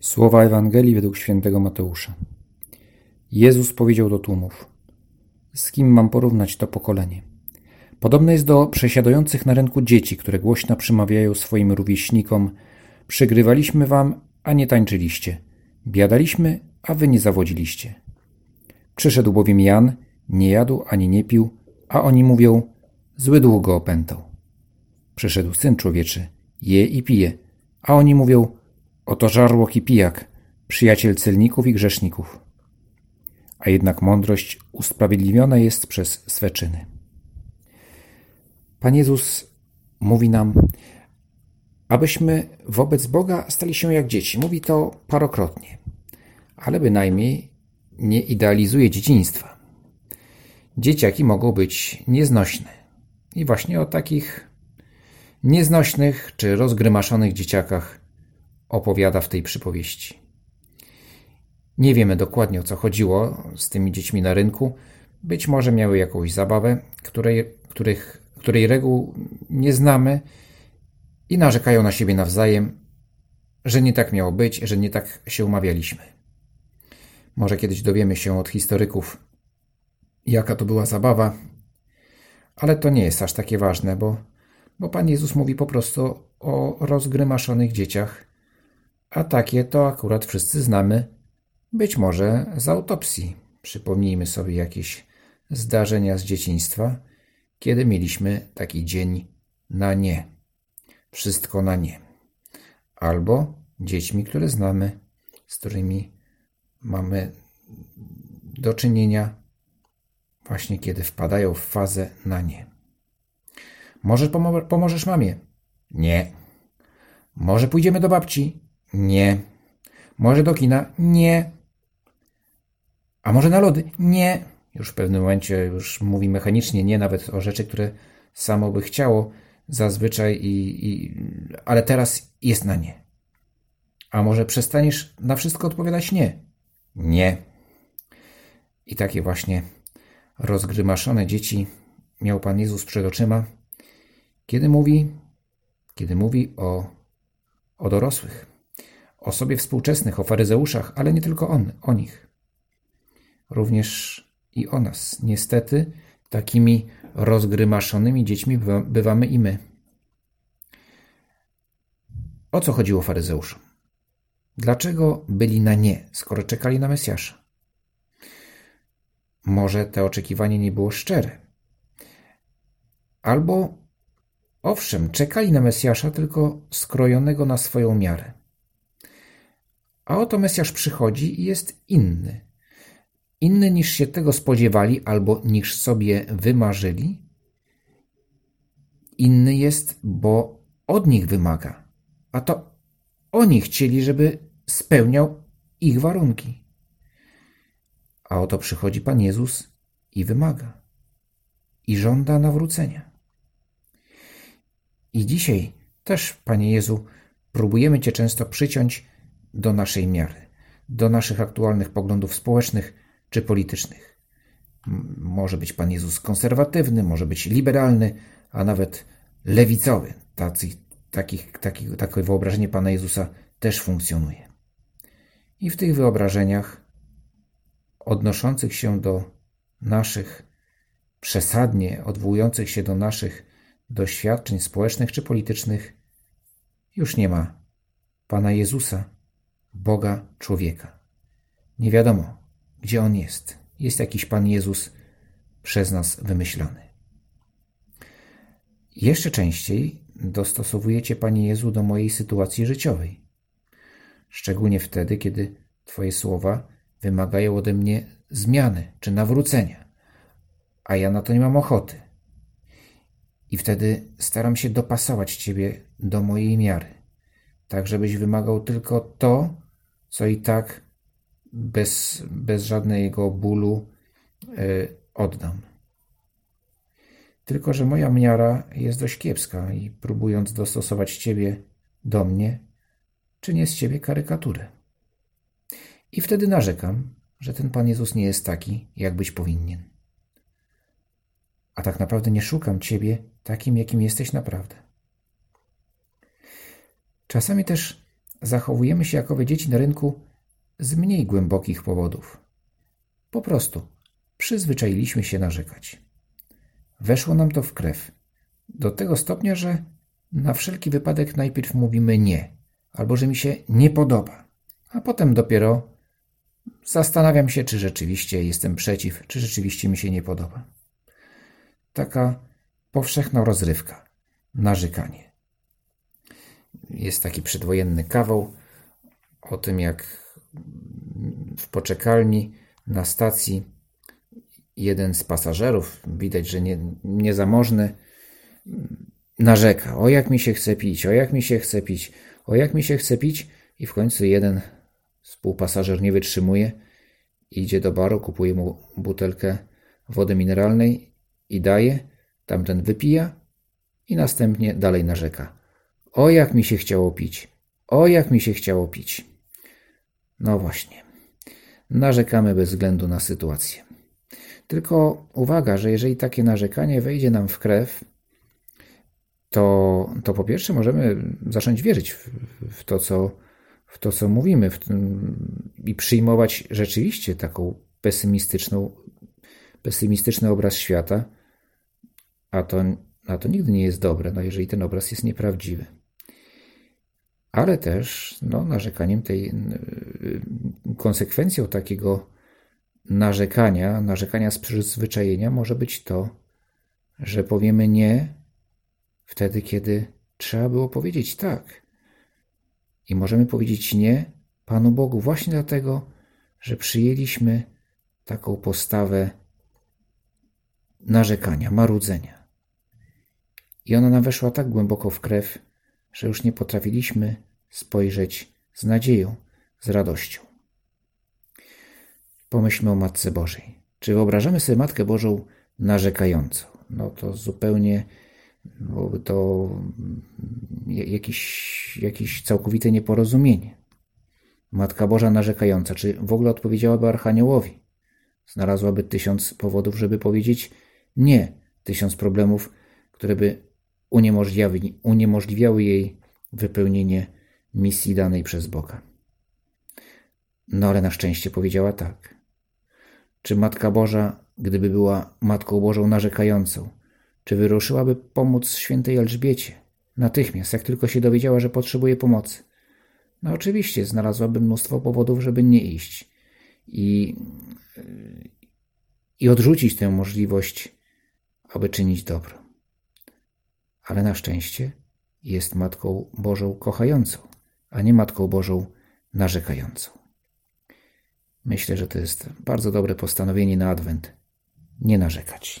Słowa Ewangelii według świętego Mateusza. Jezus powiedział do tłumów: Z kim mam porównać to pokolenie? Podobne jest do przesiadujących na rynku dzieci, które głośno przemawiają swoim rówieśnikom: Przygrywaliśmy wam, a nie tańczyliście. Biadaliśmy, a wy nie zawodziliście. Przyszedł bowiem Jan, nie jadł ani nie pił, a oni mówią: Zły duch go opętał. Przyszedł syn człowieczy, je i pije, a oni mówią: Oto żarłok i pijak, przyjaciel celników i grzeszników. A jednak mądrość usprawiedliwiona jest przez swe czyny. Pan Jezus mówi nam, abyśmy wobec Boga stali się jak dzieci. Mówi to parokrotnie, ale bynajmniej nie idealizuje dzieciństwa. Dzieciaki mogą być nieznośne. I właśnie o takich nieznośnych czy rozgrymaszonych dzieciakach opowiada w tej przypowieści. Nie wiemy dokładnie o co chodziło z tymi dziećmi na rynku. Być może miały jakąś zabawę, której, których, której reguł nie znamy i narzekają na siebie nawzajem, że nie tak miało być, że nie tak się umawialiśmy. Może kiedyś dowiemy się od historyków, jaka to była zabawa, ale to nie jest aż takie ważne, bo, bo Pan Jezus mówi po prostu o rozgrymaszonych dzieciach, a takie to akurat wszyscy znamy, być może z autopsji. Przypomnijmy sobie jakieś zdarzenia z dzieciństwa, kiedy mieliśmy taki dzień na nie. Wszystko na nie. Albo dziećmi, które znamy, z którymi mamy do czynienia właśnie kiedy wpadają w fazę na nie. Może pomożesz mamie? Nie. Może pójdziemy do babci? Nie. Może do kina? Nie. A może na lody? Nie. Już w pewnym momencie już mówi mechanicznie nie, nawet o rzeczy, które samo by chciało zazwyczaj, i, i, ale teraz jest na nie. A może przestaniesz na wszystko odpowiadać nie? Nie. I takie właśnie rozgrymaszone dzieci miał Pan Jezus przed oczyma, kiedy mówi, kiedy mówi o, o dorosłych o sobie współczesnych, o faryzeuszach, ale nie tylko on, o nich. Również i o nas. Niestety, takimi rozgrymaszonymi dziećmi bywamy i my. O co chodziło faryzeuszom? Dlaczego byli na nie, skoro czekali na Mesjasza? Może te oczekiwanie nie było szczere. Albo, owszem, czekali na Mesjasza, tylko skrojonego na swoją miarę. A oto Mesjasz przychodzi i jest inny. Inny niż się tego spodziewali albo niż sobie wymarzyli. Inny jest, bo od nich wymaga. A to oni chcieli, żeby spełniał ich warunki. A oto przychodzi Pan Jezus i wymaga. I żąda nawrócenia. I dzisiaj też, Panie Jezu, próbujemy Cię często przyciąć do naszej miary, do naszych aktualnych poglądów społecznych czy politycznych. Może być Pan Jezus konserwatywny, może być liberalny, a nawet lewicowy. Tacy, takich, taki, takie wyobrażenie Pana Jezusa też funkcjonuje. I w tych wyobrażeniach odnoszących się do naszych, przesadnie odwołujących się do naszych doświadczeń społecznych czy politycznych, już nie ma Pana Jezusa, Boga człowieka. Nie wiadomo, gdzie on jest. Jest jakiś Pan Jezus przez nas wymyślony. Jeszcze częściej dostosowujecie Panie Jezu do mojej sytuacji życiowej. Szczególnie wtedy, kiedy Twoje słowa wymagają ode mnie zmiany czy nawrócenia, a ja na to nie mam ochoty. I wtedy staram się dopasować Ciebie do mojej miary, tak żebyś wymagał tylko to, co i tak bez, bez żadnego bólu y, oddam. Tylko, że moja miara jest dość kiepska i próbując dostosować Ciebie do mnie, czynię z Ciebie karykaturę. I wtedy narzekam, że ten Pan Jezus nie jest taki, jak być powinien. A tak naprawdę nie szukam Ciebie takim, jakim jesteś naprawdę. Czasami też zachowujemy się jako dzieci na rynku z mniej głębokich powodów. Po prostu przyzwyczailiśmy się narzekać. Weszło nam to w krew. Do tego stopnia, że na wszelki wypadek najpierw mówimy nie, albo że mi się nie podoba, a potem dopiero zastanawiam się, czy rzeczywiście jestem przeciw, czy rzeczywiście mi się nie podoba. Taka powszechna rozrywka, narzekanie. Jest taki przedwojenny kawał o tym, jak w poczekalni na stacji jeden z pasażerów, widać, że nie, niezamożny, narzeka. O jak mi się chce pić, o jak mi się chce pić, o jak mi się chce pić. I w końcu jeden współpasażer nie wytrzymuje, idzie do baru, kupuje mu butelkę wody mineralnej i daje. Tamten wypija i następnie dalej narzeka. O jak mi się chciało pić, o jak mi się chciało pić. No właśnie. Narzekamy bez względu na sytuację. Tylko uwaga, że jeżeli takie narzekanie wejdzie nam w krew, to, to po pierwsze możemy zacząć wierzyć w, w to, co, w to, co mówimy i przyjmować rzeczywiście taką pesymistyczną, pesymistyczny obraz świata, a to, a to nigdy nie jest dobre, no jeżeli ten obraz jest nieprawdziwy. Ale też no, narzekaniem tej konsekwencją takiego narzekania, narzekania z przyzwyczajenia może być to, że powiemy nie wtedy, kiedy trzeba było powiedzieć tak. I możemy powiedzieć nie Panu Bogu właśnie dlatego, że przyjęliśmy taką postawę narzekania, marudzenia. I ona nam weszła tak głęboko w krew, że już nie potrafiliśmy spojrzeć z nadzieją, z radością. Pomyślmy o Matce Bożej. Czy wyobrażamy sobie Matkę Bożą narzekającą? No to zupełnie byłoby to jakieś, jakieś całkowite nieporozumienie. Matka Boża narzekająca, czy w ogóle odpowiedziałaby Archaniołowi? Znalazłaby tysiąc powodów, żeby powiedzieć nie, tysiąc problemów, które by uniemożliwiały, uniemożliwiały jej wypełnienie misji danej przez Boga. No ale na szczęście powiedziała tak. Czy Matka Boża, gdyby była Matką Bożą narzekającą, czy wyruszyłaby pomóc świętej Elżbiecie? Natychmiast, jak tylko się dowiedziała, że potrzebuje pomocy. No oczywiście, znalazłaby mnóstwo powodów, żeby nie iść i, i odrzucić tę możliwość, aby czynić dobro. Ale na szczęście jest Matką Bożą kochającą, a nie Matką Bożą narzekającą. Myślę, że to jest bardzo dobre postanowienie na adwent. Nie narzekać.